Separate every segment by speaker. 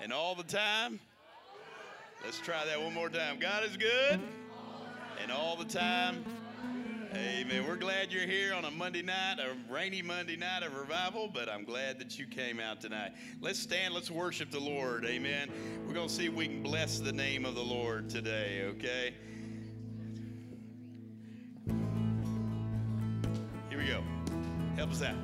Speaker 1: and all the time. Let's try that one more time. God is good and all the time. Amen. We're glad you're here on a Monday night, a rainy Monday night of revival, but I'm glad that you came out tonight. Let's stand, let's worship the Lord. Amen. We're going to see if we can bless the name of the Lord today, okay? Here we go. Help us out.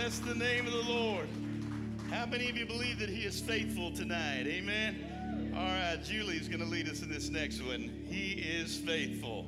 Speaker 1: Bless the name of the Lord. How many of you believe that He is faithful tonight? Amen. All right, Julie's going to lead us in this next one. He is faithful.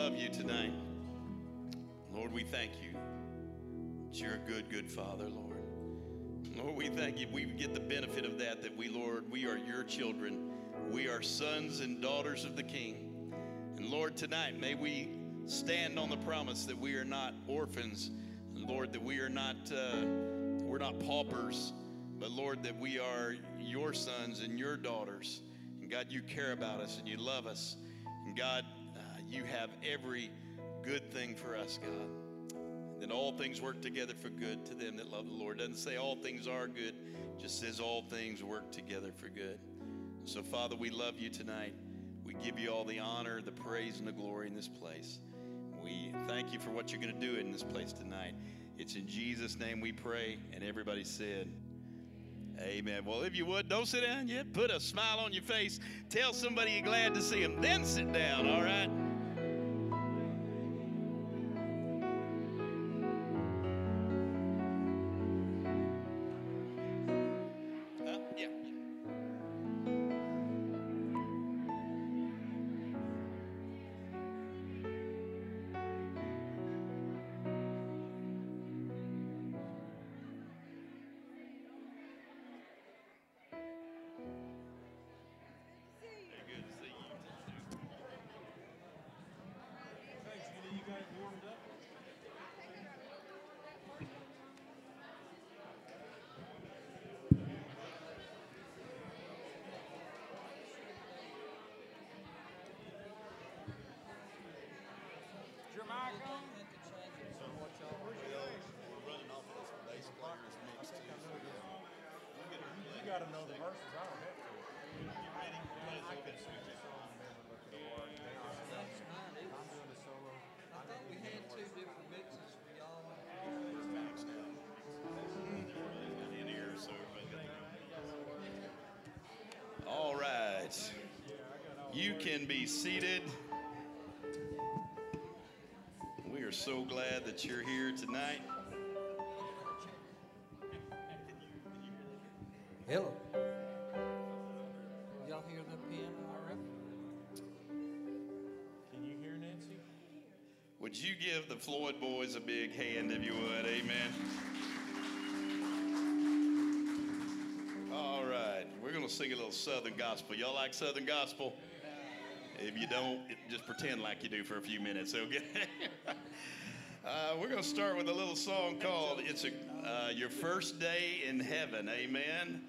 Speaker 1: Love you tonight. Lord, we thank you you're a good, good Father, Lord. Lord, we thank you. We get the benefit of that, that we, Lord, we are your children. We are sons and daughters of the King. And Lord, tonight, may we stand on the promise that we are not orphans. Lord, that we are not, uh, we're not paupers, but Lord, that we are your sons and your daughters. And God, you care about us and you love us. And God, you have every good thing for us, God. That all things work together for good to them that love the Lord. Doesn't say all things are good, just says all things work together for good. So, Father, we love you tonight. We give you all the honor, the praise, and the glory in this place. We thank you for what you're going to do in this place tonight. It's in Jesus' name we pray, and everybody said, Amen. Well, if you would, don't sit down yet. Put a smile on your face. Tell somebody you're glad to see them. Then sit down, all right? Right. You can be seated. We are so glad that you're here tonight.
Speaker 2: Hello. Y'all hear the piano already?
Speaker 3: Can you hear Nancy?
Speaker 1: Would you give the Floyd boys a big hand if you would? To sing a little Southern gospel. Y'all like Southern gospel? If you don't, just pretend like you do for a few minutes, okay? uh, we're going to start with a little song called "It's a uh, Your First Day in Heaven." Amen.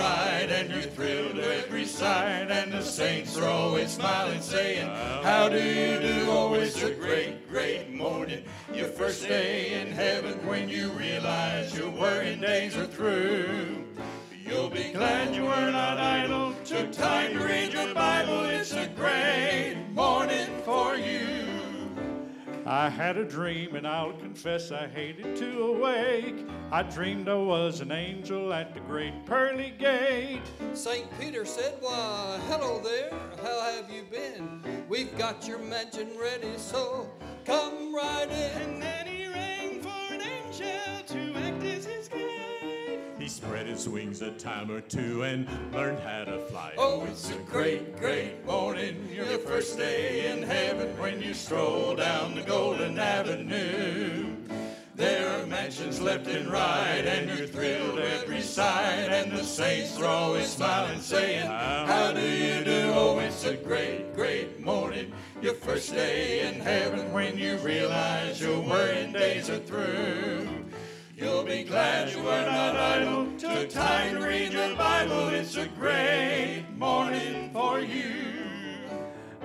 Speaker 4: And you're thrilled every side, and the saints are always smiling, saying, How do you do? Oh, it's a great, great morning, your first day in heaven when you realize your worrying days are through. You'll be glad you were not idle, took time to read your Bible. It's a great morning.
Speaker 3: I had a dream, and I'll confess I hated to awake. I dreamed I was an angel at the great pearly gate.
Speaker 2: St. Peter said, Why, hello there, how have you been? We've got your mansion ready, so come right in.
Speaker 1: And then he rang for an angel to
Speaker 4: He spread his wings a time or two and learned how to fly.
Speaker 2: Oh,
Speaker 4: it's a great, great morning, your first day in heaven when you stroll down the Golden Avenue. There are mansions left and right, and you're thrilled every side, and the saints are always smiling, saying, How do you do? Oh, it's a great, great morning, your first day in heaven when you realize your worrying days are through. You'll be glad you were not time to read your Bible. It's a great morning for you.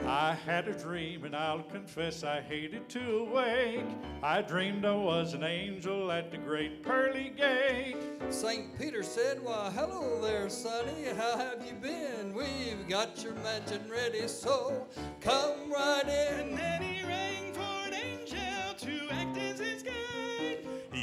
Speaker 3: I had a dream, and I'll confess I hated to awake. I dreamed I was an angel at the great pearly gate.
Speaker 2: St. Peter said, Why, hello there, sonny, how have you been? We've got your mansion ready, so come right in.
Speaker 1: And then he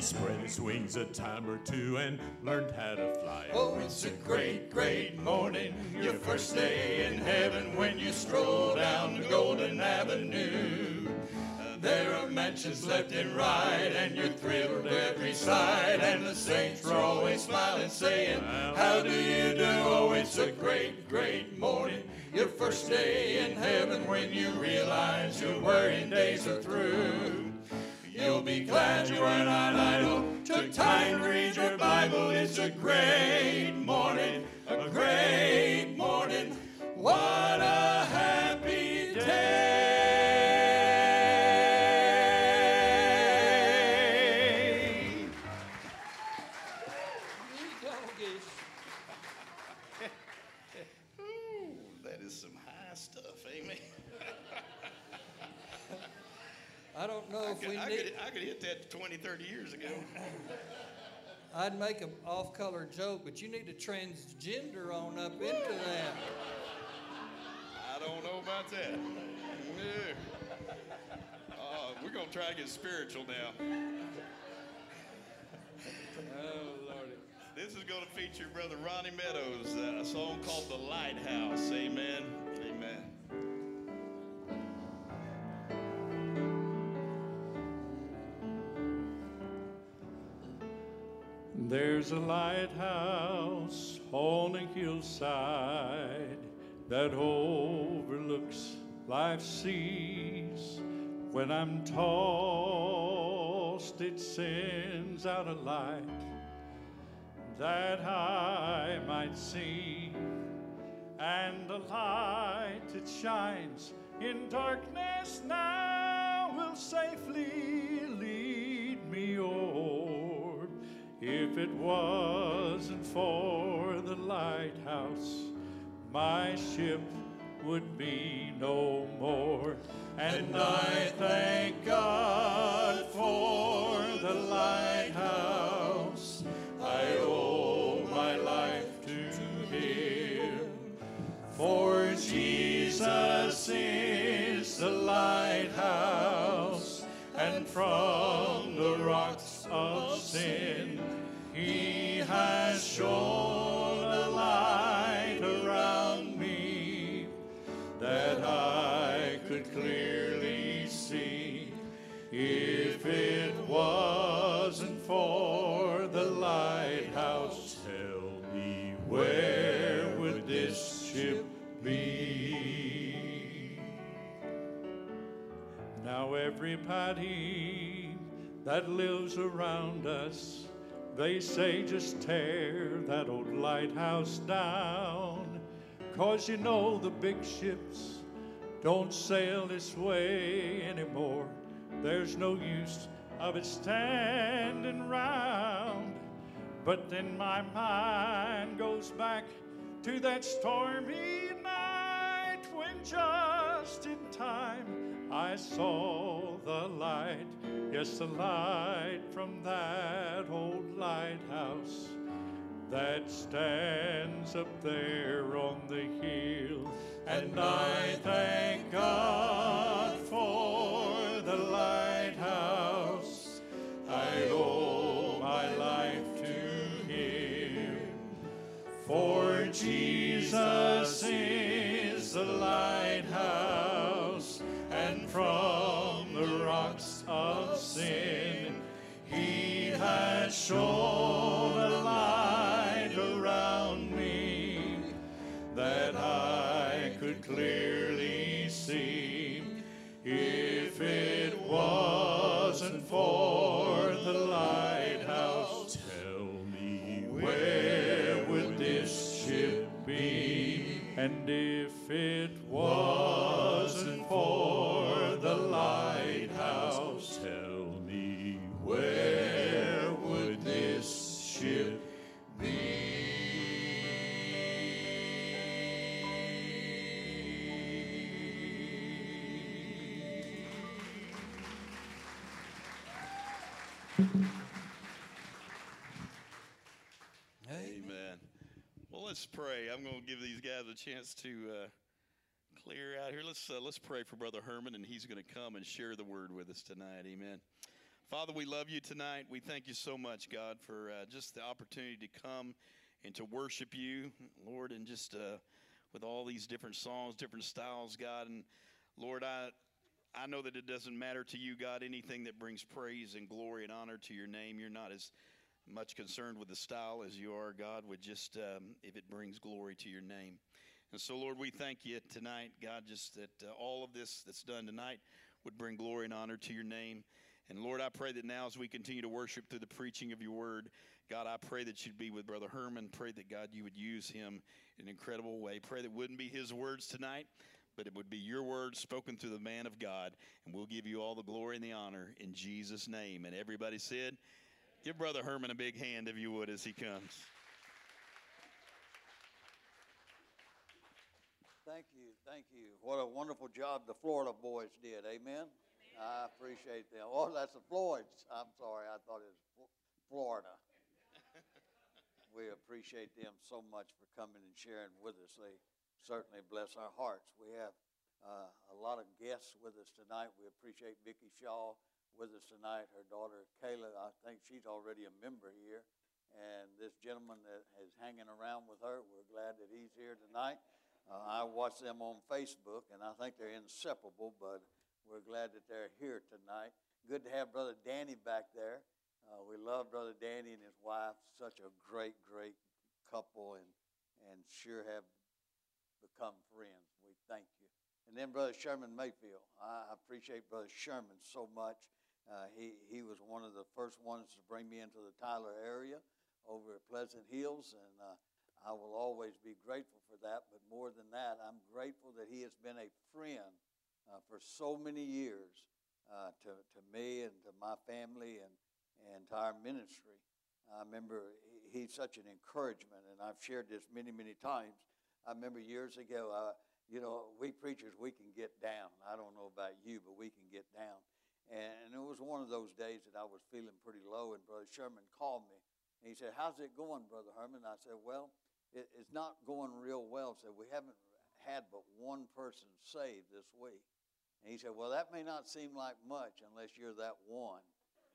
Speaker 4: spread his wings a time or two and learned how to fly.
Speaker 2: Oh,
Speaker 4: it's a great, great morning, your first day in heaven when you stroll down the Golden Avenue. Uh, there are mansions left and right, and you're thrilled every side. And the saints are always smiling, saying, How do you do? Oh, it's a great, great morning. Your first day in heaven when you realize your worrying days are through. You'll be glad you were not idle. Took time to read your Bible. It's a great morning, a great morning. What a happy
Speaker 2: I
Speaker 5: could, I, could, hit that 20, 30 years ago.
Speaker 2: I'd make an off-color joke, but you need to transgender on up into that.
Speaker 5: I don't know about that. Uh, we're going to try to get spiritual now.
Speaker 2: Oh lordy.
Speaker 5: This is going to feature Brother Ronnie Meadows, uh, a song called The Lighthouse. Amen. Amen.
Speaker 3: There's a lighthouse on a hillside that overlooks life's seas. When I'm tossed, it sends out a light that I might see. And the light it shines in darkness now will safely If it wasn't for the lighthouse, my ship would be no more. And I thank God for the lighthouse. I owe my life to Him. For Jesus is the lighthouse, and from the rocks of sin, shone a light around me that I could clearly see. If it wasn't for the lighthouse, tell me where would this ship be? Now everybody that lives around us, they say just tear that old lighthouse down. Cause you know the big ships don't sail this way anymore. There's no use of it standing round. But then my mind goes back to that stormy night when just in time I saw the light. Yes, the light from that old lighthouse that stands up there on the hill. And I thank God for the lighthouse. I owe my life to Him. For Jesus is the lighthouse, from the rocks of sin, He has shone a light around me that I could clearly
Speaker 5: Amen. Well, let's pray. I'm going to give these guys a chance to uh, clear out here. Let's uh, let's pray for Brother Herman, and he's going to come and share the word with us tonight. Amen.
Speaker 1: Father, we love you tonight. We thank you so much, God, for uh, just the opportunity to come and to worship you, Lord, and just uh, with all these different songs, different styles, God. And Lord, I I know that it doesn't matter to you, God, anything that brings praise and glory and honor to your name. You're not as much concerned with the style as you are, God, with just um, if it brings glory to your name. And so, Lord, we thank you tonight, God, just that uh, all of this that's done tonight would bring glory and honor to your name. And Lord, I pray that now as we continue to worship through the preaching of your word, God, I pray that you'd be with Brother Herman. Pray that, God, you would use him in an incredible way. Pray that wouldn't be his words tonight, but it would be your words spoken through the man of God. And we'll give you all the glory and the honor in Jesus' name. And everybody said, Give Brother Herman a big hand, if you would, as he comes.
Speaker 6: Thank you, thank you. What a wonderful job the Florida boys did. Amen. I appreciate them. Oh, that's the Floyds. I'm sorry, I thought it was Florida. we appreciate them so much for coming and sharing with us. They certainly bless our hearts. We have uh, a lot of guests with us tonight. We appreciate Vicki Shaw with us tonight. Her daughter Kayla, I think she's already a member here. And this gentleman that is hanging around with her, we're glad that he's here tonight. Uh, I watch them on Facebook, and I think they're inseparable, but we're glad that they're here tonight. Good to have Brother Danny back there. Uh, we love Brother Danny and his wife. Such a great, great couple, and, and sure have become friends. We thank you. And then Brother Sherman Mayfield. I appreciate Brother Sherman so much. Uh, he, he was one of the first ones to bring me into the Tyler area over at Pleasant Hills, and uh, I will always be grateful for that. But more than that, I'm grateful that he has been a friend uh, for so many years uh, to, to me and to my family and, and to our ministry. I remember he, he's such an encouragement, and I've shared this many, many times. I remember years ago, uh, you know, we preachers, we can get down. I don't know about you, but we can get down. And it was one of those days that I was feeling pretty low, and Brother Sherman called me. And he said, How's it going, Brother Herman? I said, Well, it, it's not going real well. So we haven't had but one person saved this week. And he said, Well, that may not seem like much unless you're that one.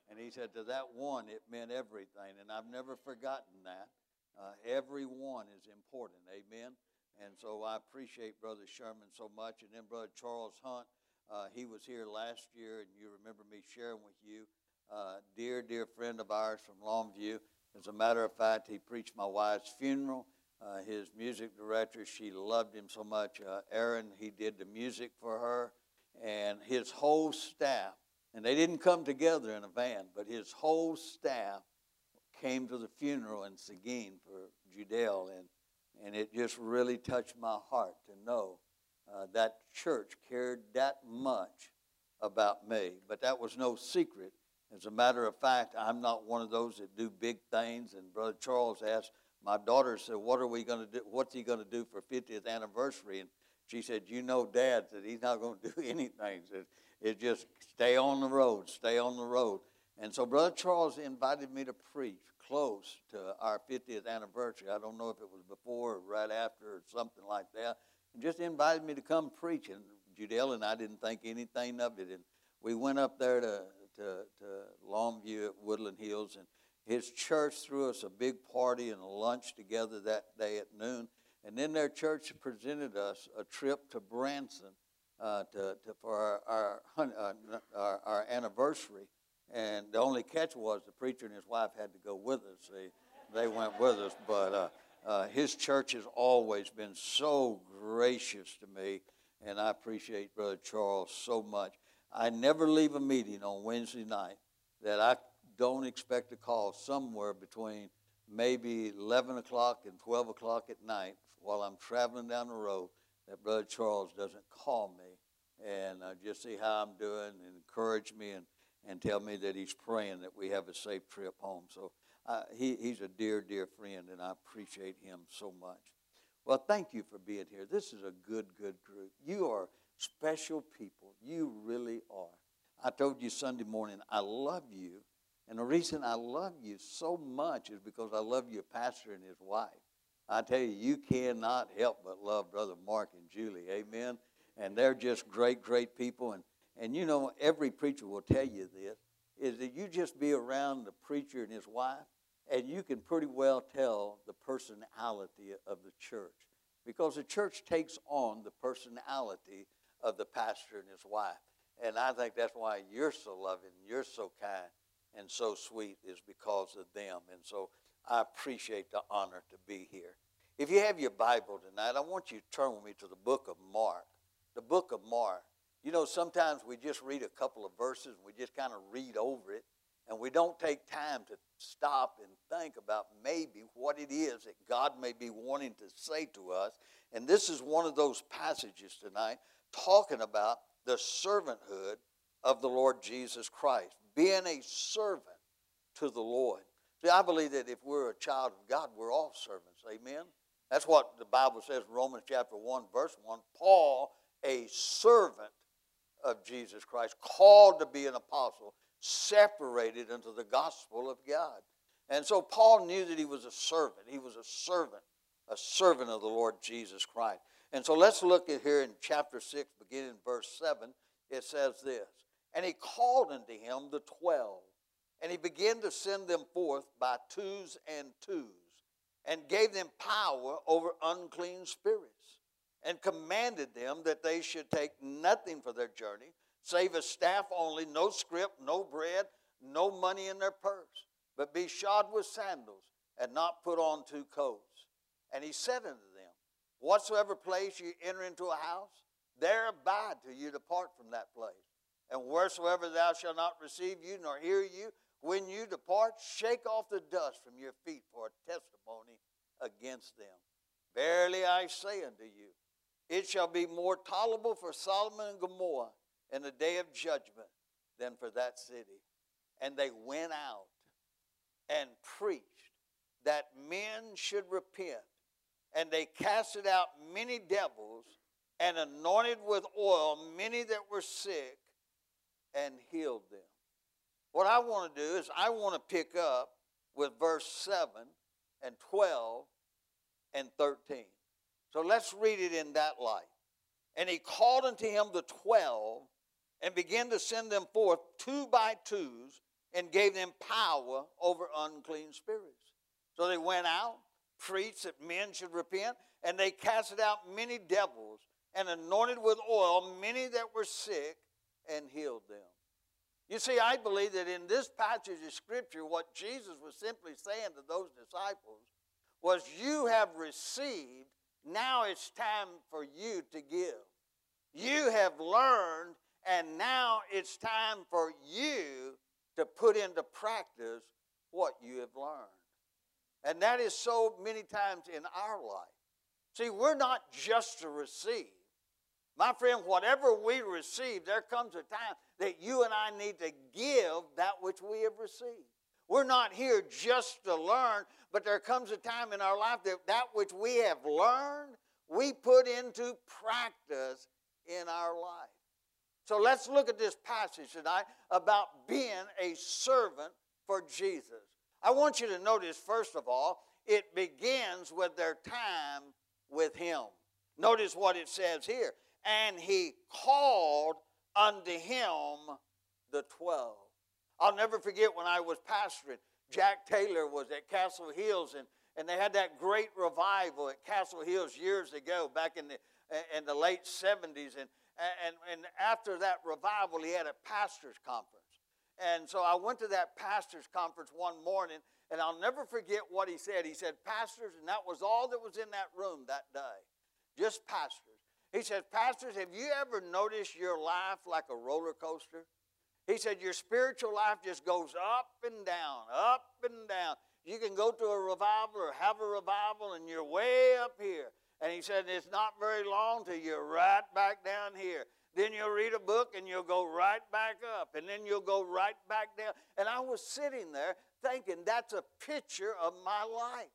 Speaker 6: And he said, To that one, it meant everything. And I've never forgotten that. Uh, every one is important. Amen. And so I appreciate Brother Sherman so much. And then Brother Charles Hunt, uh, he was here last year, and you remember me sharing with you. Uh, dear, dear friend of ours from Longview. As a matter of fact, he preached my wife's funeral. Uh, his music director, she loved him so much. Uh, Aaron, he did the music for her, and his whole staff. And they didn't come together in a van, but his whole staff came to the funeral in Seguin for Judell, and and it just really touched my heart to know uh, that church cared that much about me. But that was no secret. As a matter of fact, I'm not one of those that do big things. And Brother Charles asked my daughter, said, "What are we going to do? What's he going to do for 50th anniversary?" And she said, "You know, Dad, said he's not going to do anything. Said, it just stay on the road, stay on the road." And so Brother Charles invited me to preach close to our 50th anniversary. I don't know if it was before or right after or something like that. And just invited me to come preach. And Judell and I didn't think anything of it. And we went up there to, to, to Longview at Woodland Hills. And his church threw us a big party and a lunch together that day at noon. And then their church presented us a trip to Branson uh, to, to, for our, our, uh, our, our anniversary. And the only catch was the preacher and his wife had to go with us. They, they went with us, but uh, uh, his church has always been so gracious to me, and I appreciate Brother Charles so much. I never leave a meeting on Wednesday night that I don't expect a call somewhere between maybe 11 o'clock and 12 o'clock at night while I'm traveling down the road that Brother Charles doesn't call me and uh, just see how I'm doing and encourage me and and tell me that he's praying that we have a safe trip home. So uh, he, he's a dear, dear friend, and I appreciate him so much. Well, thank you for being here. This is a good, good group. You are special people. You really are. I told you Sunday morning, I love you. And the reason I love you so much is because I love your pastor and his wife. I tell you, you cannot help but love Brother Mark and Julie. Amen. And they're just great, great people. And and you know, every preacher will tell you this. is that you just be around the preacher and his wife, and you can pretty well tell the personality of the church because the church takes on the personality of the pastor and his wife. And I think that's why you're so loving, you're so kind, and so sweet is because of them. And so I appreciate the honor to be here. If you have your Bible tonight, I want you to turn with me to the book of Mark. The book of Mark. You know, sometimes we just read a couple of verses and we just kind of read over it, and we don't take time to stop and think about maybe what it is that God may be wanting to say to us. And this is one of those passages tonight talking about the servanthood of the Lord Jesus Christ, being a servant to the Lord. See, I believe that if we're a child of God, we're all servants. Amen. That's what the Bible says, in Romans chapter 1, verse 1. Paul, a servant of Jesus Christ, called to be an apostle, separated into the gospel of God. And so Paul knew that he was a servant. He was a servant, a servant of the Lord Jesus Christ. And so let's look at here in chapter 6, beginning in verse 7. It says this And he called unto him the twelve, and he began to send them forth by twos and twos, and gave them power over unclean spirits, and commanded them that they should take nothing for their journey, save a staff only, no scrip, no bread, no money in their purse, but be shod with sandals, and not put on two coats. And he said unto them, Whatsoever place you enter into a house, there abide till you depart from that place. And wheresoever thou shalt not receive you nor hear you, when you depart, shake off the dust from your feet for a testimony against them. Verily I say unto you, it shall be more tolerable for Sodom and Gomorrah in the day of judgment than for that city. And they went out and preached that men should repent. And they casted out many devils and anointed with oil many that were sick and healed them. What I want to do is I want to pick up with verse 7 and 12 and 13. So let's read it in that light. And he called unto him the twelve and began to send them forth two by twos and gave them power over unclean spirits. So they went out, preached that men should repent, and they casted out many devils and anointed with oil many that were sick and healed them. You see, I believe that in this passage of Scripture, what Jesus was simply saying to those disciples was, You have received, now it's time for you to give. You have learned, and now it's time for you to put into practice what you have learned. And that is so many times in our life. See, we're not just to receive. My friend, whatever we receive, there comes a time that you and I need to give that which we have received. We're not here just to learn, but there comes a time in our life that that which we have learned, we put into practice in our life. So let's look at this passage tonight about being a servant for Jesus. I want you to notice, first of all, it begins with their time with Him. Notice what it says here. And He called unto Him the twelve. I'll never forget when I was pastoring. Jack Taylor was at Castle Hills, and, and they had that great revival at Castle Hills years ago, back in the in the late 70s. And, and, and after that revival, he had a pastor's conference. And so I went to that pastor's conference one morning, and I'll never forget what he said. He said, Pastors, and that was all that was in that room that day, just pastors. He said, Pastors, have you ever noticed your life like a roller coaster? He said, Your spiritual life just goes up and down, up and down. You can go to a revival or have a revival, and you're way up here. And he said, It's not very long till you're right back down here. Then you'll read a book and you'll go right back up, and then you'll go right back down. And I was sitting there thinking, That's a picture of my life.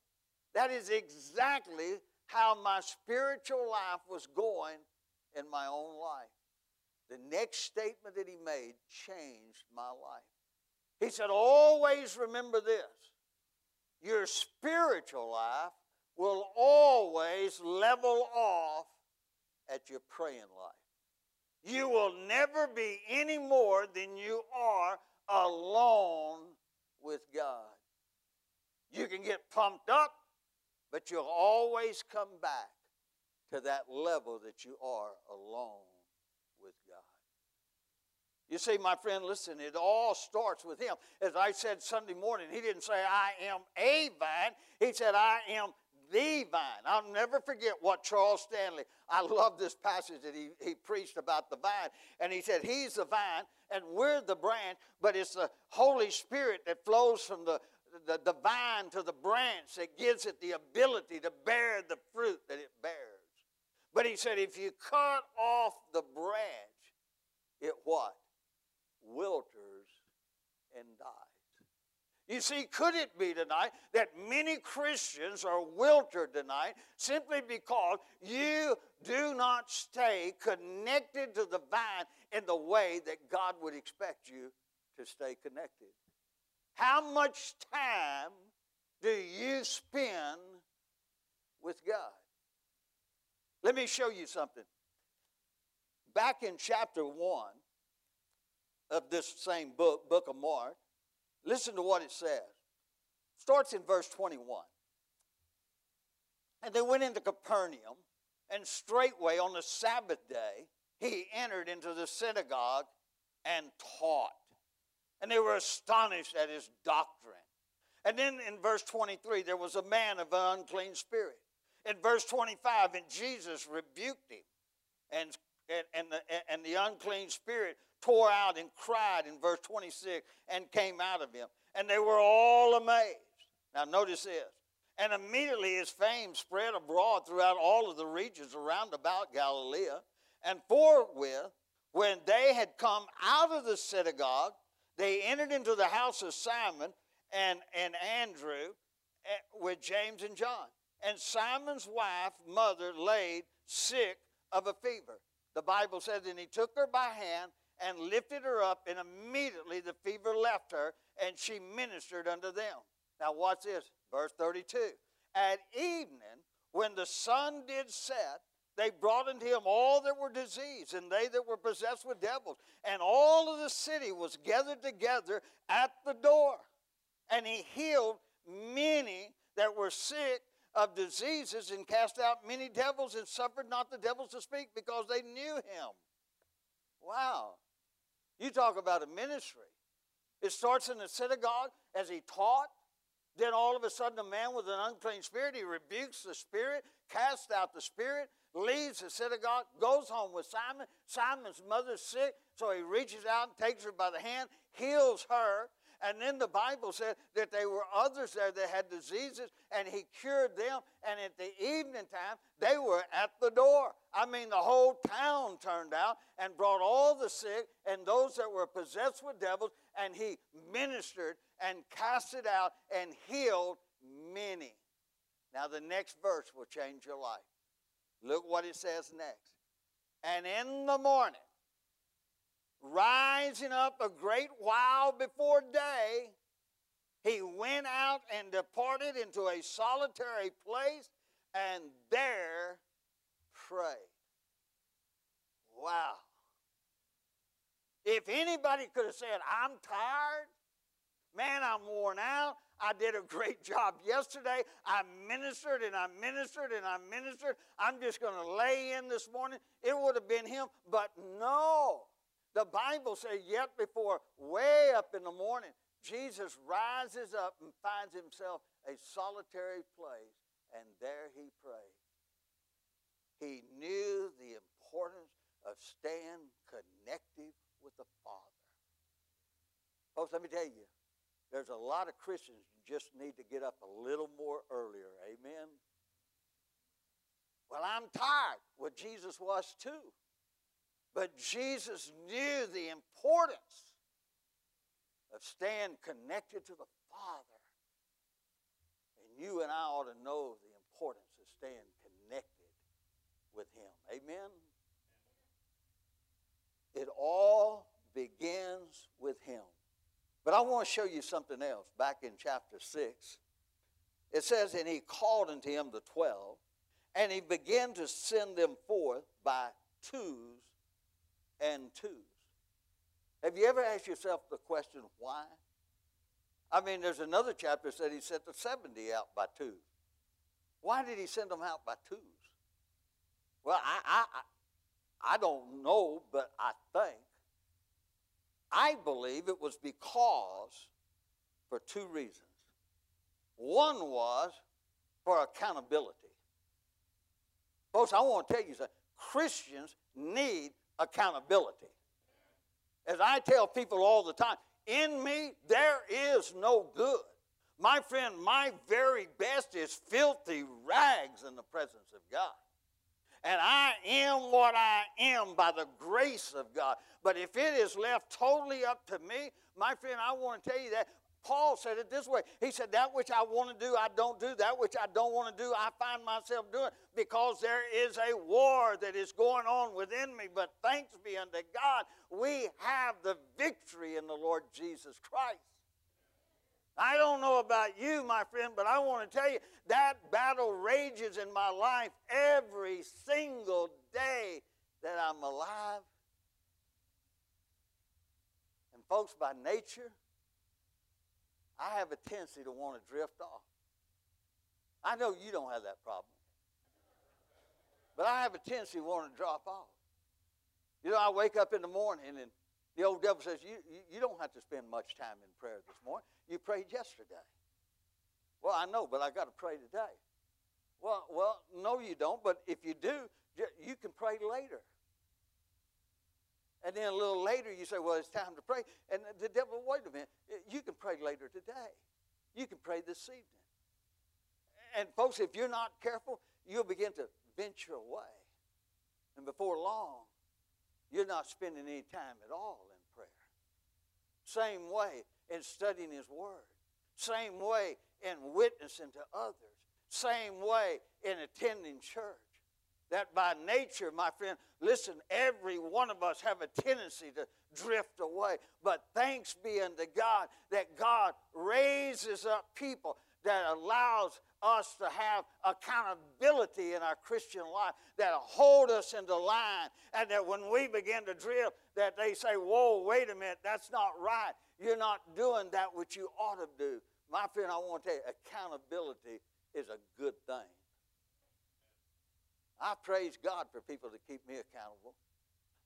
Speaker 6: That is exactly how my spiritual life was going in my own life. The next statement that he made changed my life. He said, Always remember this your spiritual life will always level off at your praying life. You will never be any more than you are alone with God. You can get pumped up, but you'll always come back to that level that you are alone. You see, my friend, listen, it all starts with Him. As I said Sunday morning, He didn't say, I am a vine. He said, I am the vine. I'll never forget what Charles Stanley, I love this passage that he, he preached about the vine. And he said, He's the vine and we're the branch, but it's the Holy Spirit that flows from the, the, the vine to the branch that gives it the ability to bear the fruit that it bears. But he said, if you cut off the branch, it what? Wilters and dies. You see, could it be tonight that many Christians are wilted tonight simply because you do not stay connected to the vine in the way that God would expect you to stay connected? How much time do you spend with God? Let me show you something. Back in chapter 1 of this same book, Book of Mark, listen to what it says. Starts in verse 21. And they went into Capernaum, and straightway on the Sabbath day, he entered into the synagogue and taught. And they were astonished at his doctrine. And then in verse 23, there was a man of an unclean spirit. In verse 25, and Jesus rebuked him, and, and, and, the, and the unclean spirit tore out and cried in verse 26 and came out of him. And they were all amazed. Now, notice this. And immediately his fame spread abroad throughout all of the regions around about Galilee. And forthwith, when they had come out of the synagogue, they entered into the house of Simon and, and Andrew eh, with James and John. And Simon's wife, mother, laid sick of a fever. The Bible says, and he took her by hand and lifted her up, and immediately the fever left her, and she ministered unto them. Now, watch this, verse 32. At evening, when the sun did set, they brought unto him all that were diseased, and they that were possessed with devils. And all of the city was gathered together at the door. And he healed many that were sick of diseases, and cast out many devils, and suffered not the devils to speak, because they knew him. Wow. You talk about a ministry. It starts in the synagogue as he taught. Then all of a sudden, a man with an unclean spirit, he rebukes the spirit, casts out the spirit, leaves the synagogue, goes home with Simon. Simon's mother's sick, so he reaches out and takes her by the hand, heals her. And then the Bible said that there were others there that had diseases, and he cured them. And at the evening time, they were at the door. I mean, the whole town turned out and brought all the sick and those that were possessed with devils, and he ministered and cast it out and healed many. Now, the next verse will change your life. Look what it says next. And in the morning, rising up a great while before day, he went out and departed into a solitary place and there prayed. Wow. If anybody could have said, I'm tired, man, I'm worn out, I did a great job yesterday. I ministered and I ministered and I ministered. I'm just going to lay in this morning. It would have been him. But no. The Bible says, yet before, way up in the morning, Jesus rises up and finds himself a solitary place, and there he prayed. He knew the importance of staying connected with the Father. Folks, let me tell you, there's a lot of Christians who just need to get up a little more earlier. Amen? Well, I'm tired. Well, Jesus was too. But Jesus knew the importance of staying connected to the Father. And you and I ought to know the importance of staying connected with Him. Amen? It all begins with Him. But I want to show you something else back in chapter 6. It says, And he called unto him the twelve, and he began to send them forth by twos and twos. Have you ever asked yourself the question, why? I mean, there's another chapter that said he sent the 70 out by twos. Why did he send them out by twos? Well, I, I, I, I don't know, but I think, I believe it was because for two reasons. One was for accountability. Folks, I want to tell you something. Christians need accountability. As I tell people all the time, in me there is no good. My friend, my very best is filthy rags in the presence of God. And I am what I am by the grace of God. But if it is left totally up to me, my friend, I want to tell you that Paul said it this way. He said, That which I want to do, I don't do. That which I don't want to do, I find myself doing because there is a war that is going on within me. But thanks be unto God, we have the victory in the Lord Jesus Christ. I don't know about you, my friend, but I want to tell you that battle rages in my life every single day that I'm alive. And, folks, by nature, I have a tendency to want to drift off. I know you don't have that problem. But I have a tendency to want to drop off. You know, I wake up in the morning and the old devil says, you, you, you don't have to spend much time in prayer this morning. You prayed yesterday. Well, I know, but I got to pray today. Well, well, no, you don't. But if you do, you can pray later. And then a little later, you say, well, it's time to pray. And the devil, wait a minute, you can pray later today. You can pray this evening. And folks, if you're not careful, you'll begin to venture away. And before long, you're not spending any time at all in prayer. Same way in studying His Word. Same way in witnessing to others. Same way in attending church. That by nature, my friend, listen, every one of us have a tendency to drift away. But thanks be unto God that God raises up people that allows us to have accountability in our Christian life, that hold us into line, and that when we begin to drift, that they say, Whoa, wait a minute, that's not right. You're not doing that which you ought to do. My friend, I want to tell you, accountability is a good thing. I praise God for people to keep me accountable.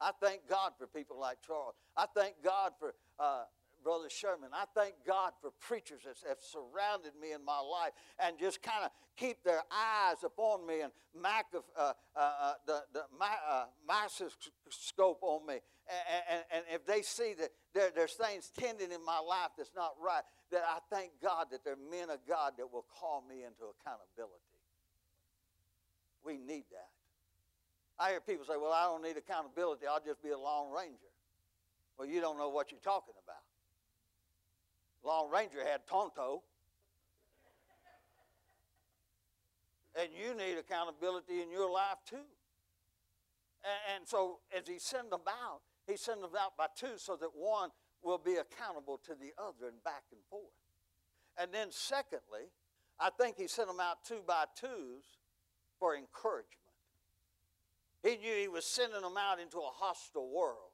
Speaker 6: I thank God for people like Charles. I thank God for uh, Brother Sherman. I thank God for preachers that have surrounded me in my life and just kind of keep their eyes upon me and mac, uh, uh, uh, the, the uh, microscope on me. And, and, and, if they see that there, there's things tending in my life that's not right, that I thank God that there are men of God that will call me into accountability. We need that. I hear people say, well, I don't need accountability. I'll just be a Lone Ranger. Well, you don't know what you're talking about. Lone Ranger had Tonto. and you need accountability in your life too. And, and, so as he sent them out, he sent them out by two so that one will be accountable to the other and back and forth. And then secondly, I think he sent them out two by twos for encouragement. He knew he was sending them out into a hostile world.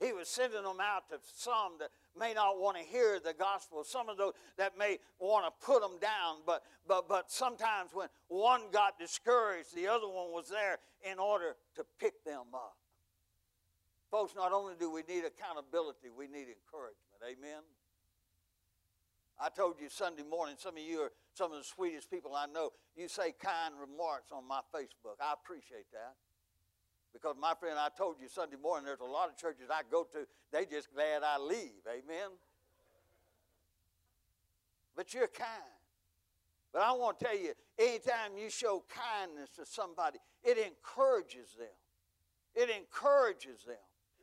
Speaker 6: He was sending them out to some that may not want to hear the gospel, some of those that may want to put them down, but, but, but sometimes when one got discouraged, the other one was there in order to pick them up. Folks, not only do we need accountability, we need encouragement. Amen? I told you Sunday morning, some of you are some of the sweetest people I know. You say kind remarks on my Facebook. I appreciate that. Because, my friend, I told you Sunday morning, there's a lot of churches I go to, they just glad I leave. Amen? But you're kind. But I want to tell you, anytime you show kindness to somebody, it encourages them. It encourages them.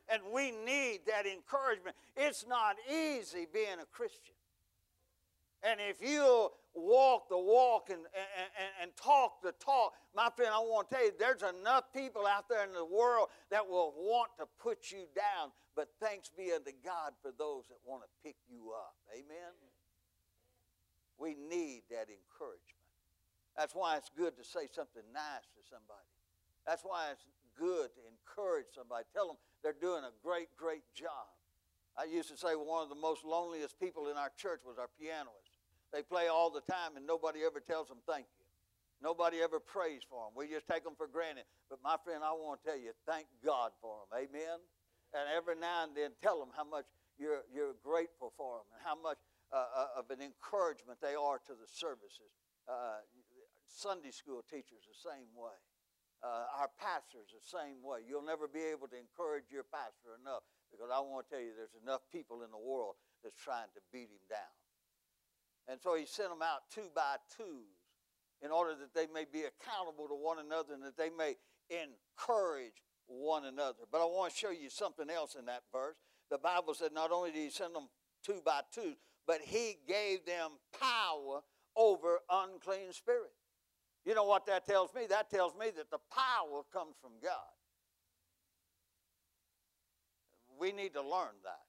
Speaker 6: And we need that encouragement. It's not easy being a Christian. And if you walk the walk and, and, and talk the talk, my friend, I want to tell you, there's enough people out there in the world that will want to put you down. But thanks be unto God for those that want to pick you up. Amen? We need that encouragement. That's why it's good to say something nice to somebody. That's why it's good to encourage somebody. Tell them they're doing a great, great job. I used to say one of the most loneliest people in our church was our pianist. They play all the time and nobody ever tells them thank you. Nobody ever prays for them. We just take them for granted. But my friend, I want to tell you, thank God for them. Amen. And every now and then tell them how much you're, you're grateful for them and how much uh, uh, of an encouragement they are to the services. Uh, Sunday school teachers the same way. Uh, our pastors the same way. You'll never be able to encourage your pastor enough because I want to tell you there's enough people in the world that's trying to beat him down. And so he sent them out two by twos in order that they may be accountable to one another and that they may encourage one another. But I want to show you something else in that verse. The Bible said not only did he send them two by two, but he gave them power over unclean spirits. You know what that tells me? That tells me that the power comes from God. We need to learn that.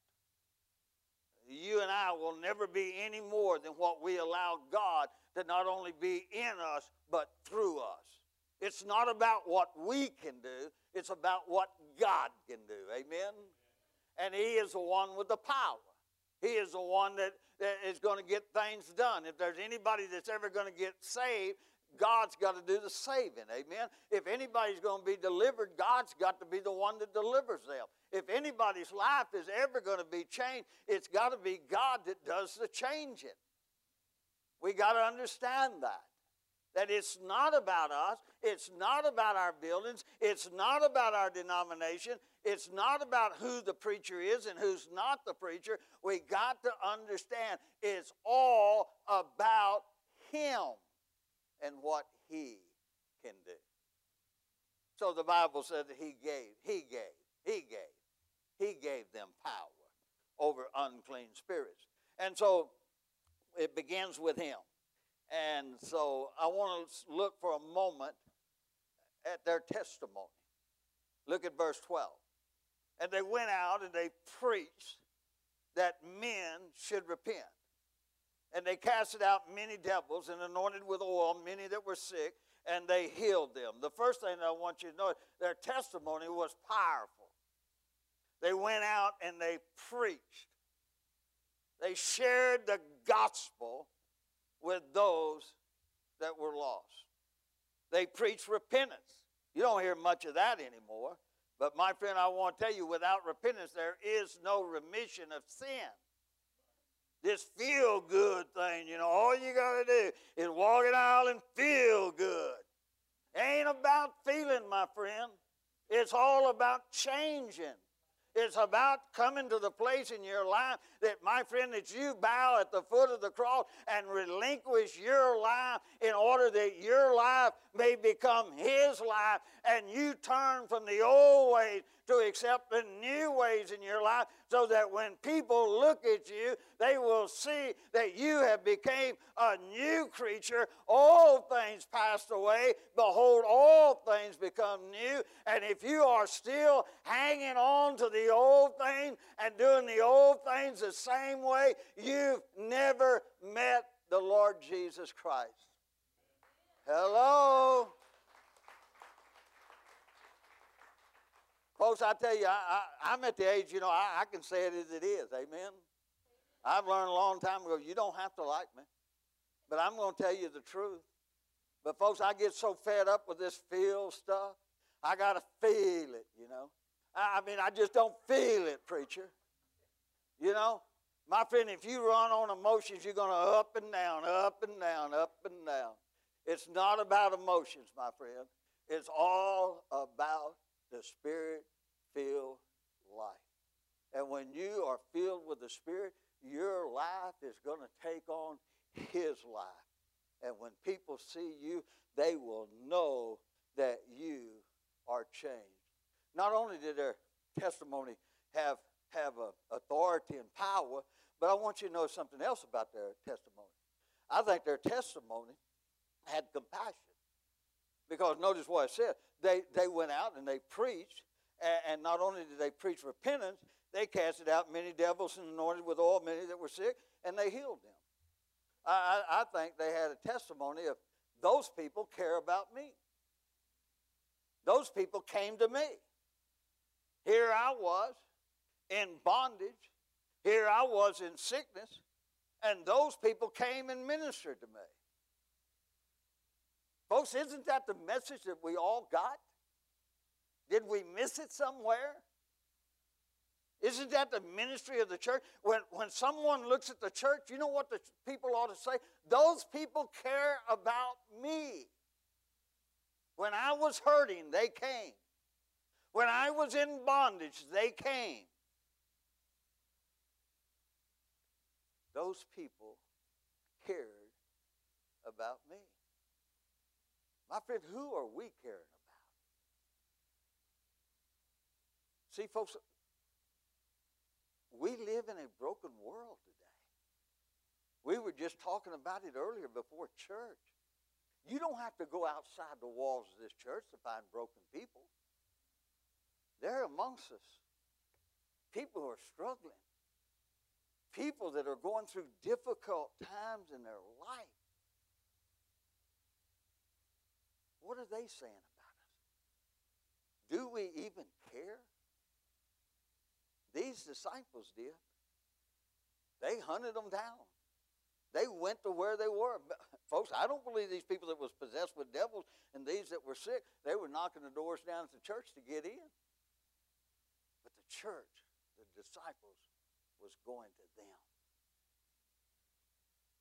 Speaker 6: You and I will never be any more than what we allow God to not only be in us, but through us. It's not about what we can do, it's about what God can do. Amen? And He is the one with the power. He is the one that, that is going to get things done. If there's anybody that's ever going to get saved, God's got to do the saving. Amen. If anybody's going to be delivered, God's got to be the one that delivers them. If anybody's life is ever going to be changed, it's got to be God that does the changing. We got to understand that. That it's not about us, it's not about our buildings, it's not about our denomination, it's not about who the preacher is and who's not the preacher. We got to understand it's all about Him and what He can do. So the Bible said that He gave, He gave, He gave, He gave them power over unclean spirits. And so it begins with Him. And so I want to look for a moment at their testimony. Look at verse 12. And they went out and they preached that men should repent. And they casted out many devils and anointed with oil many that were sick, and they healed them. The first thing I want you to know, their testimony was powerful. They went out and they preached. They shared the gospel with those that were lost. They preached repentance. You don't hear much of that anymore. But my friend, I want to tell you, without repentance, there is no remission of sin. This feel good thing, you know, all you got to do is walk an aisle and feel good. Ain't about feeling, my friend. It's all about changing. It's about coming to the place in your life that, my friend, that you bow at the foot of the cross and relinquish your life in order that your life may become His life and you turn from the old ways to accept the new ways in your life so that when people look at you, they will see that you have become a new creature. All things passed away. Behold, all things become new. And if you are still hanging on to the old thing and doing the old things the same way, you've never met the Lord Jesus Christ. Hello. Folks, I tell you, I, am at the age, you know, I, I can say it as it is. Amen. I've learned a long time ago, you don't have to like me, but I'm going to tell you the truth. But, folks, I get so fed up with this feel stuff. I got to feel it, you know. I, I mean, I just don't feel it, preacher. You know, my friend, if you run on emotions, you're going to up and down, up and down, up and down. It's not about emotions, my friend. It's all about the Spirit filled life. And when you are filled with the Spirit, your life is going to take on His life. And when people see you, they will know that you are changed. Not only did their testimony have, have a authority and power, but I want you to know something else about their testimony. I think their testimony had compassion. Because notice what I said. They, they went out and they preached, and, and not only did they preach repentance, they casted out many devils and anointed with oil many that were sick, and they healed them. I, I, I think they had a testimony of those people care about me. Those people came to me. Here I was in bondage, Here I was in sickness, and those people came and ministered to me. Folks, isn't that the message that we all got? Did we miss it somewhere? Isn't that the ministry of the church? When, when someone looks at the church, you know what the people ought to say? Those people care about me. When I was hurting, they came. When I was in bondage, they came. Those people cared about me. My friend, who are we caring about? See, folks, we live in a broken world today. We were just talking about it earlier before church. You don't have to go outside the walls of this church to find broken people. They're amongst us. People who are struggling. People that are going through difficult times in their life. What are they saying about us? Do we even care? These disciples did. They hunted them down. They went to where they were. Folks, I don't believe these people that was possessed with devils and these that were sick, they were knocking the doors down at the church to get in. But the church, the disciples, was going to them.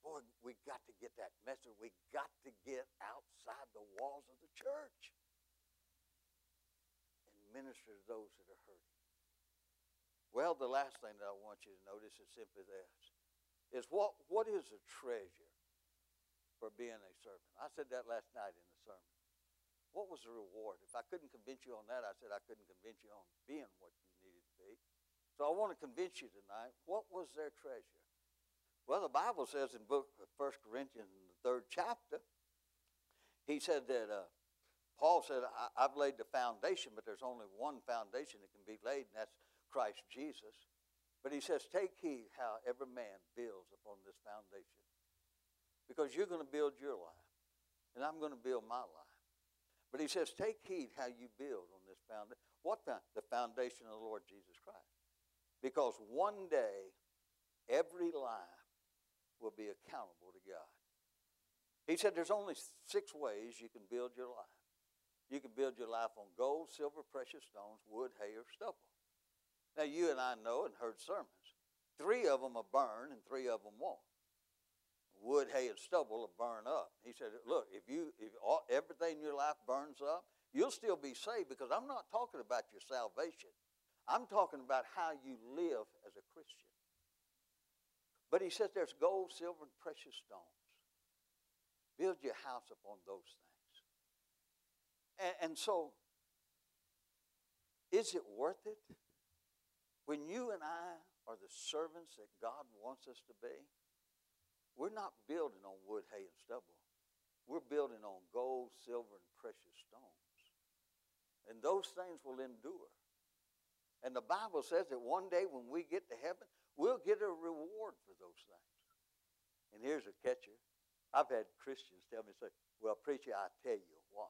Speaker 6: Boy, we got to get that message. We got to get outside the walls of the church and minister to those that are hurting. Well, the last thing that I want you to notice is simply this. Is what, what is a treasure for being a servant? I said that last night in the sermon. What was the reward? If I couldn't convince you on that, I said I couldn't convince you on being what you needed to be. So I want to convince you tonight. What was their treasure? Well, the Bible says in book of 1 Corinthians in the third chapter, he said that uh, Paul said, I, have laid the foundation, but there's only one foundation that can be laid, and that's Christ Jesus. But he says, Take heed how every man builds upon this foundation. Because you're going to build your life, and I'm going to build my life. But he says, Take heed how you build on this foundation. What foundation? The foundation of the Lord Jesus Christ. Because one day, every life will be accountable to God. He said there's only six ways you can build your life. You can build your life on gold, silver, precious stones, wood, hay, or stubble. Now, you and I know and heard sermons. Three of them will burn and three of them won't. Wood, hay, and stubble will burn up. He said, look, if, you, if all, everything in your life burns up, you'll still be saved because I'm not talking about your salvation. I'm talking about how you live as a Christian. But he says there's gold, silver, and precious stones. Build your house upon those things. And, and so, is it worth it? When you and I are the servants that God wants us to be, we're not building on wood, hay, and stubble. We're building on gold, silver, and precious stones. And those things will endure. And the Bible says that one day when we get to heaven, we'll get a reward for those things. And here's a catcher. I've had Christians tell me, say, well, preacher, I tell you why.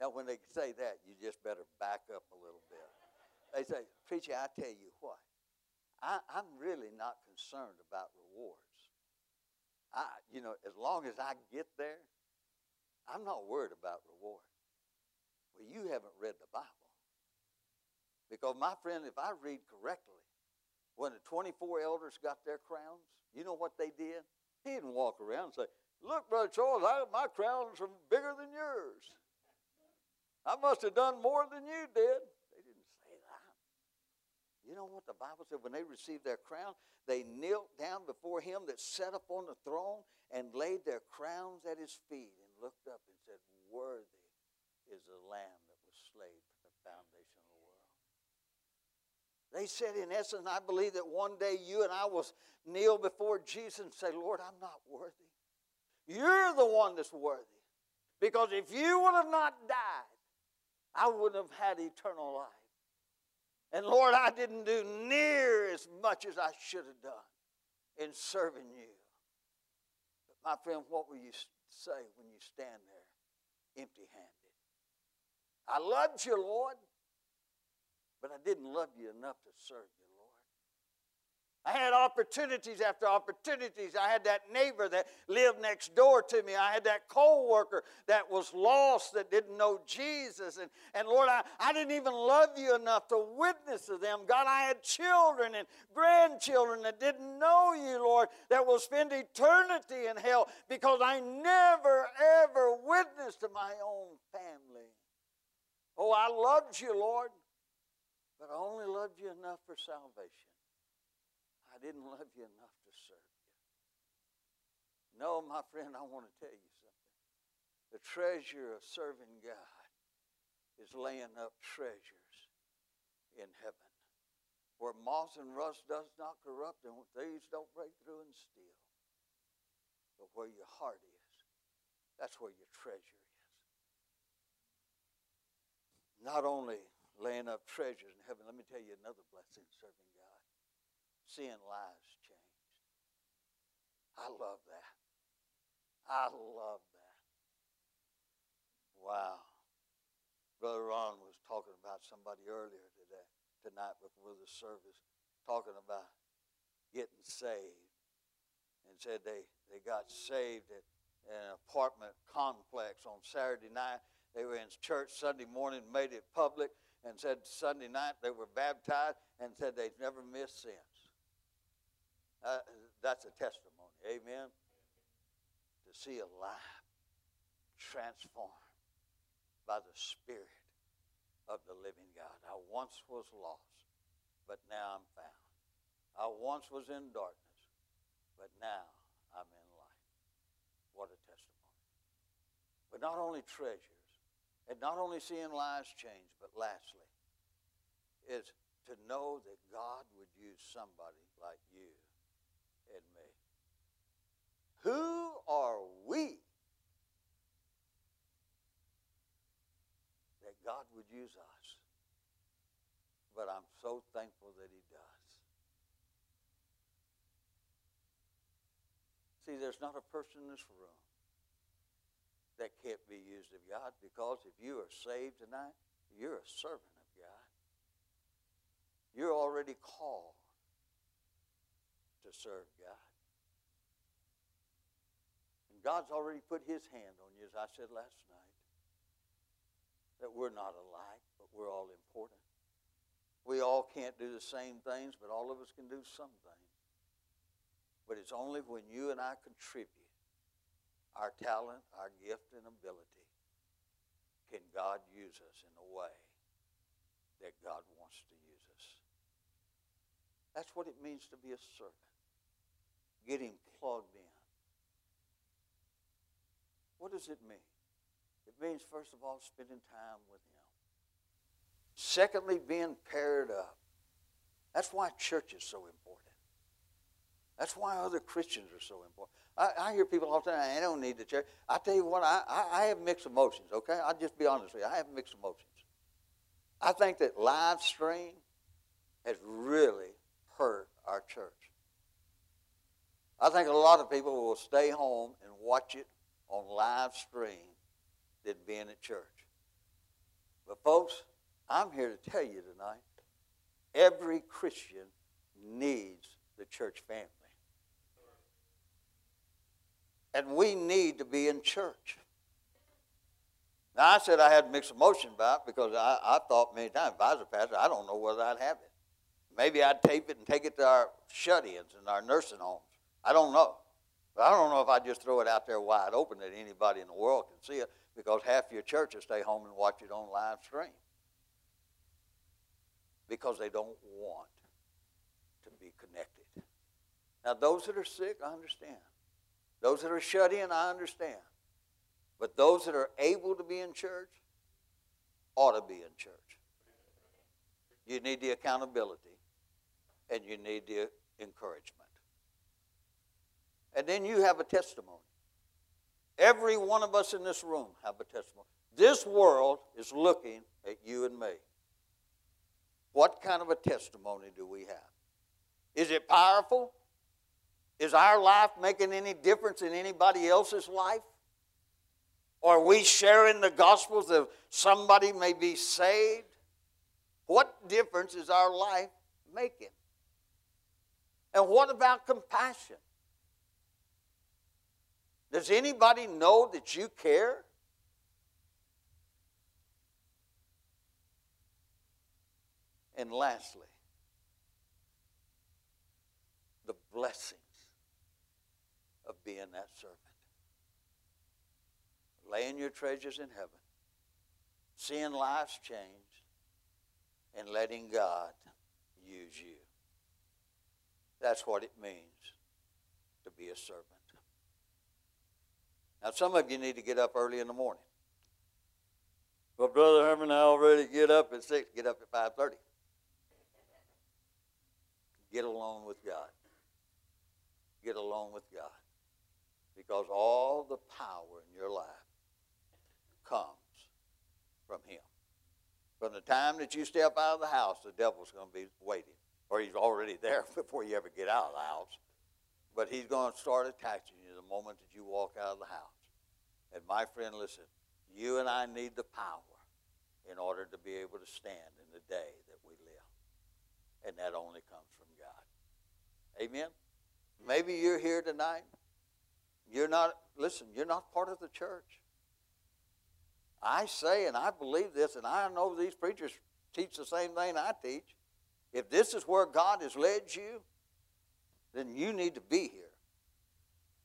Speaker 6: Now, when they say that, you just better back up a little bit. They say, Preacher, I tell you what, I, am really not concerned about rewards. I, you know, as long as I get there, I'm not worried about reward. Well, you haven't read the Bible. Because, my friend, if I read correctly, when the 24 elders got their crowns, you know what they did? He didn't walk around and say, Look, Brother Charles, I, my crowns are bigger than yours. I must have done more than you did. They didn't say that. You know what the Bible said? When they received their crown, they knelt down before him that sat upon the throne and laid their crowns at his feet and looked up and said, Worthy is the Lamb that was slain from the foundation of the world. They said, in essence, I believe that one day you and I will kneel before Jesus and say, Lord, I'm not worthy. You're the one that's worthy. Because if you would have not died, I wouldn't have had eternal life. And Lord, I didn't do near as much as I should have done in serving you. But my friend, what will you say when you stand there empty handed? I loved you, Lord, but I didn't love you enough to serve you, Lord. I had opportunities after opportunities. I had that neighbor that lived next door to me. I had that co worker that was lost, that didn't know Jesus. And, and Lord, I, I didn't even love you enough to witness to them. God, I had children and grandchildren that didn't know you, Lord, that will spend eternity in hell because I never, ever witnessed to my own family. Oh, I loved you, Lord, but I only loved you enough for salvation. I didn't love you enough to serve you. No, my friend, I want to tell you something. The treasure of serving God is laying up treasures in heaven where moth and rust does not corrupt and thieves don't break through and steal. But where your heart is, that's where your treasure is. Not only laying up treasures in heaven, let me tell you another blessing serving God seeing lives changed. I love that. I love that. Wow. Brother Ron was talking about somebody earlier today, tonight before the service, talking about getting saved. And said they, they got saved at an apartment complex on Saturday night. They were in church Sunday morning, made it public, and said Sunday night they were baptized and said they've never missed since. Uh, that's a testimony. Amen. To see a life transformed by the Spirit of the living God. I once was lost, but now I'm found. I once was in darkness, but now I'm in light. What a testimony. But not only treasures, and not only seeing lives change, but lastly, is to know that God would use somebody like you and me. Who are we that God would use us? But I'm so thankful that He does. See, there's not a person in this room that can't be used of God because if you are saved tonight, you're a servant of God. You're already called to serve God. And God's already put his hand on you, as I said last night, that we're not alike, but we're all important. We all can't do the same things, but all of us can do some things. But it's only when you and I contribute our talent, our gift, and ability can God use us in a way that God wants to use us. That's what it means to be a servant getting plugged in. What does it mean? It means, first of all, spending time with Him. Secondly, being paired up. That's why church is so important. That's why other Christians are so important. I, I hear people all the time, I don't need the church. I tell you what, I, I, I have mixed emotions, okay? I'll just be honest with you. I have mixed emotions. I think that live stream has really hurt our church. I think a lot of people will stay home and watch it on live stream than being at church. But, folks, I'm here to tell you tonight every Christian needs the church family. And we need to be in church. Now, I said I had mixed emotion about it because I, I thought many times, if I was a pastor, I don't know whether I'd have it. Maybe I'd tape it and take it to our shut ins and our nursing homes. I don't know. But I don't know if I just throw it out there wide open that anybody in the world can see it because half your churches stay home and watch it on live stream because they don't want to be connected. Now, those that are sick, I understand. Those that are shut in, I understand. But those that are able to be in church ought to be in church. You need the accountability and you need the encouragement. And then you have a testimony. Every one of us in this room have a testimony. This world is looking at you and me. What kind of a testimony do we have? Is it powerful? Is our life making any difference in anybody else's life? Are we sharing the gospel that somebody may be saved? What difference is our life making? And what about compassion? Does anybody know that you care? And lastly, the blessings of being that servant. Laying your treasures in heaven, seeing lives change, and letting God use you. That's what it means to be a servant. Now, some of you need to get up early in the morning. Well, Brother Herman, I already get up at 6. Get up at 5.30. Get alone with God. Get alone with God. Because all the power in your life comes from Him. From the time that you step out of the house, the devil's going to be waiting. Or he's already there before you ever get out of the house. But he's going to start attacking you the moment that you walk out of the house. And my friend, listen, you and I need the power in order to be able to stand in the day that we live. And that only comes from God. Amen? Maybe you're here tonight. You're not, listen, you're not part of the church. I say, and I believe this, and I know these preachers teach the same thing I teach. If this is where God has led you, then you need to be here.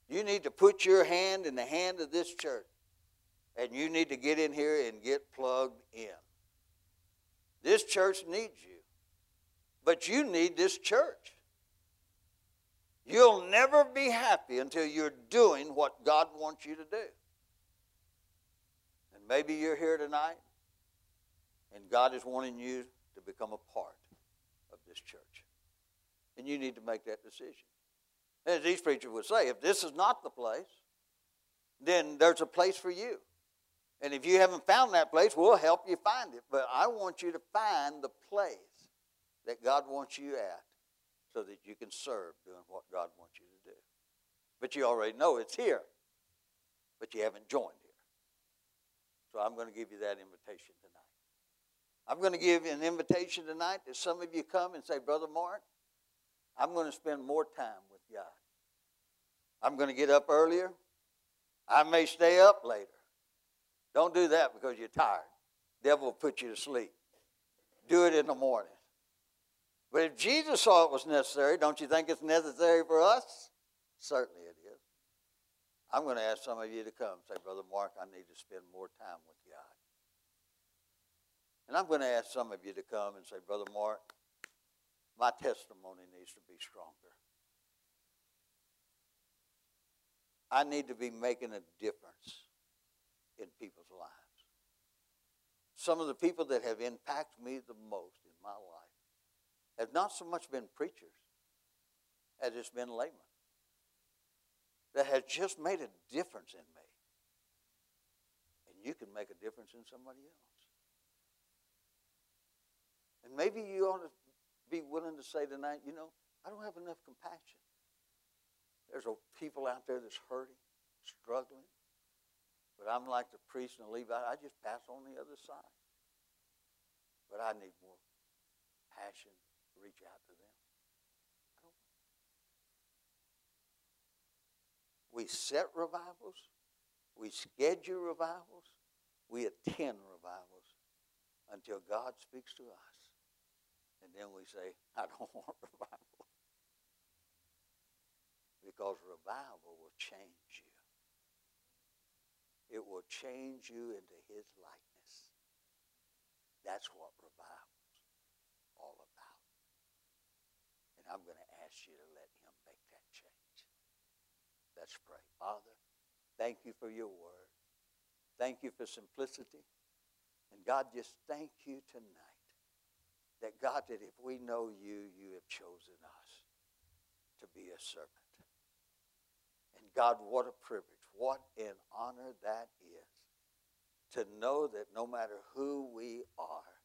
Speaker 6: You need to put your hand in the hand of this church. And you need to get in here and get plugged in. This church needs you. But you need this church. You'll never be happy until you're doing what God wants you to do. And maybe you're here tonight and God is wanting you to become a part of this church. And you need to make that decision. As these preachers would say, if this is not the place, then there's a place for you. And if you haven't found that place, we'll help you find it. But I want you to find the place that God wants you at so that you can serve doing what God wants you to do. But you already know it's here, but you haven't joined here. So I'm going to give you that invitation tonight. I'm going to give you an invitation tonight that some of you come and say, Brother Mark, I'm going to spend more time with God. I'm going to get up earlier. I may stay up later. Don't do that because you're tired. devil will put you to sleep. Do it in the morning. But if Jesus saw it was necessary, don't you think it's necessary for us? Certainly it is. I'm going to ask some of you to come. Say, Brother Mark, I need to spend more time with God. And I'm going to ask some of you to come and say, Brother Mark, my testimony needs to be stronger. I need to be making a difference in people's lives. Some of the people that have impacted me the most in my life have not so much been preachers as it's been laymen that have just made a difference in me. And you can make a difference in somebody else. And maybe you ought to be willing to say tonight, you know, I don't have enough compassion. There's people out there that's hurting, struggling. But I'm like the priest and the Levite. I just pass on the other side. But I need more passion reach out to them. We set revivals. We schedule revivals. We attend revivals until God speaks to us. And then we say, I don't want revival. Because revival will change you. It will change you into his likeness. That's what revival's all about. And I'm going to ask you to let him make that change. Let's pray. Father, thank you for your word. Thank you for simplicity. And God, just thank you tonight that God, that if we know you, you have chosen us to be a servant. And God, what a privilege what an honor that is to know that no matter who we are,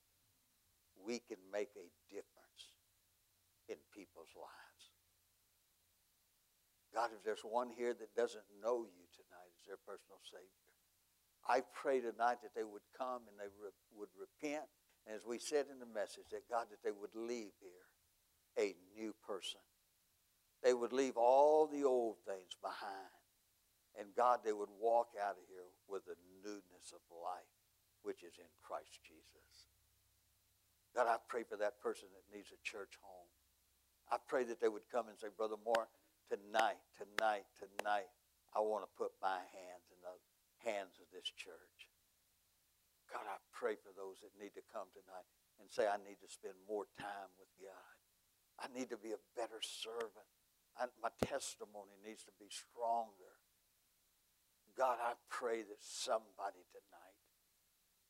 Speaker 6: we can make a difference in people's lives. God, if there's one here that doesn't know you tonight as their personal Savior, I pray tonight that they would come and they re- would repent. And as we said in the message, that God, that they would leave here a new person
Speaker 7: they would leave all the old things behind. And God, they would walk out of here with the newness of life, which is in Christ Jesus. God, I pray for that person that needs a church home. I pray that they would come and say, Brother Moore, tonight, tonight, tonight, I want to put my hands in the hands of this church. God, I pray for those that need to come tonight and say, I need to spend more time with God. I need to be a better servant. I, my testimony needs to be stronger. God, I pray that somebody tonight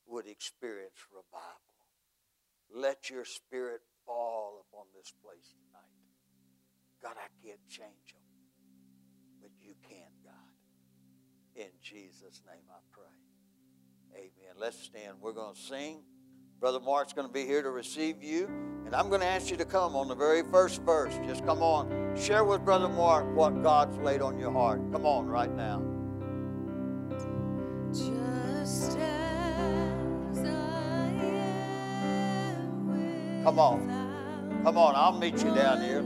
Speaker 7: would experience revival. Let your spirit fall upon this place. God, I can't change them, but you can, God. In Jesus' name I pray. Amen. Let's stand. We're going to sing. Brother Mark's going to be here to receive you. And I'm going to ask you to come on the very first verse. Just come on. Share with Brother Mark what God's laid on your heart. Come on right now.
Speaker 6: Just as I am
Speaker 7: Come on. Come on. I'll meet you down here.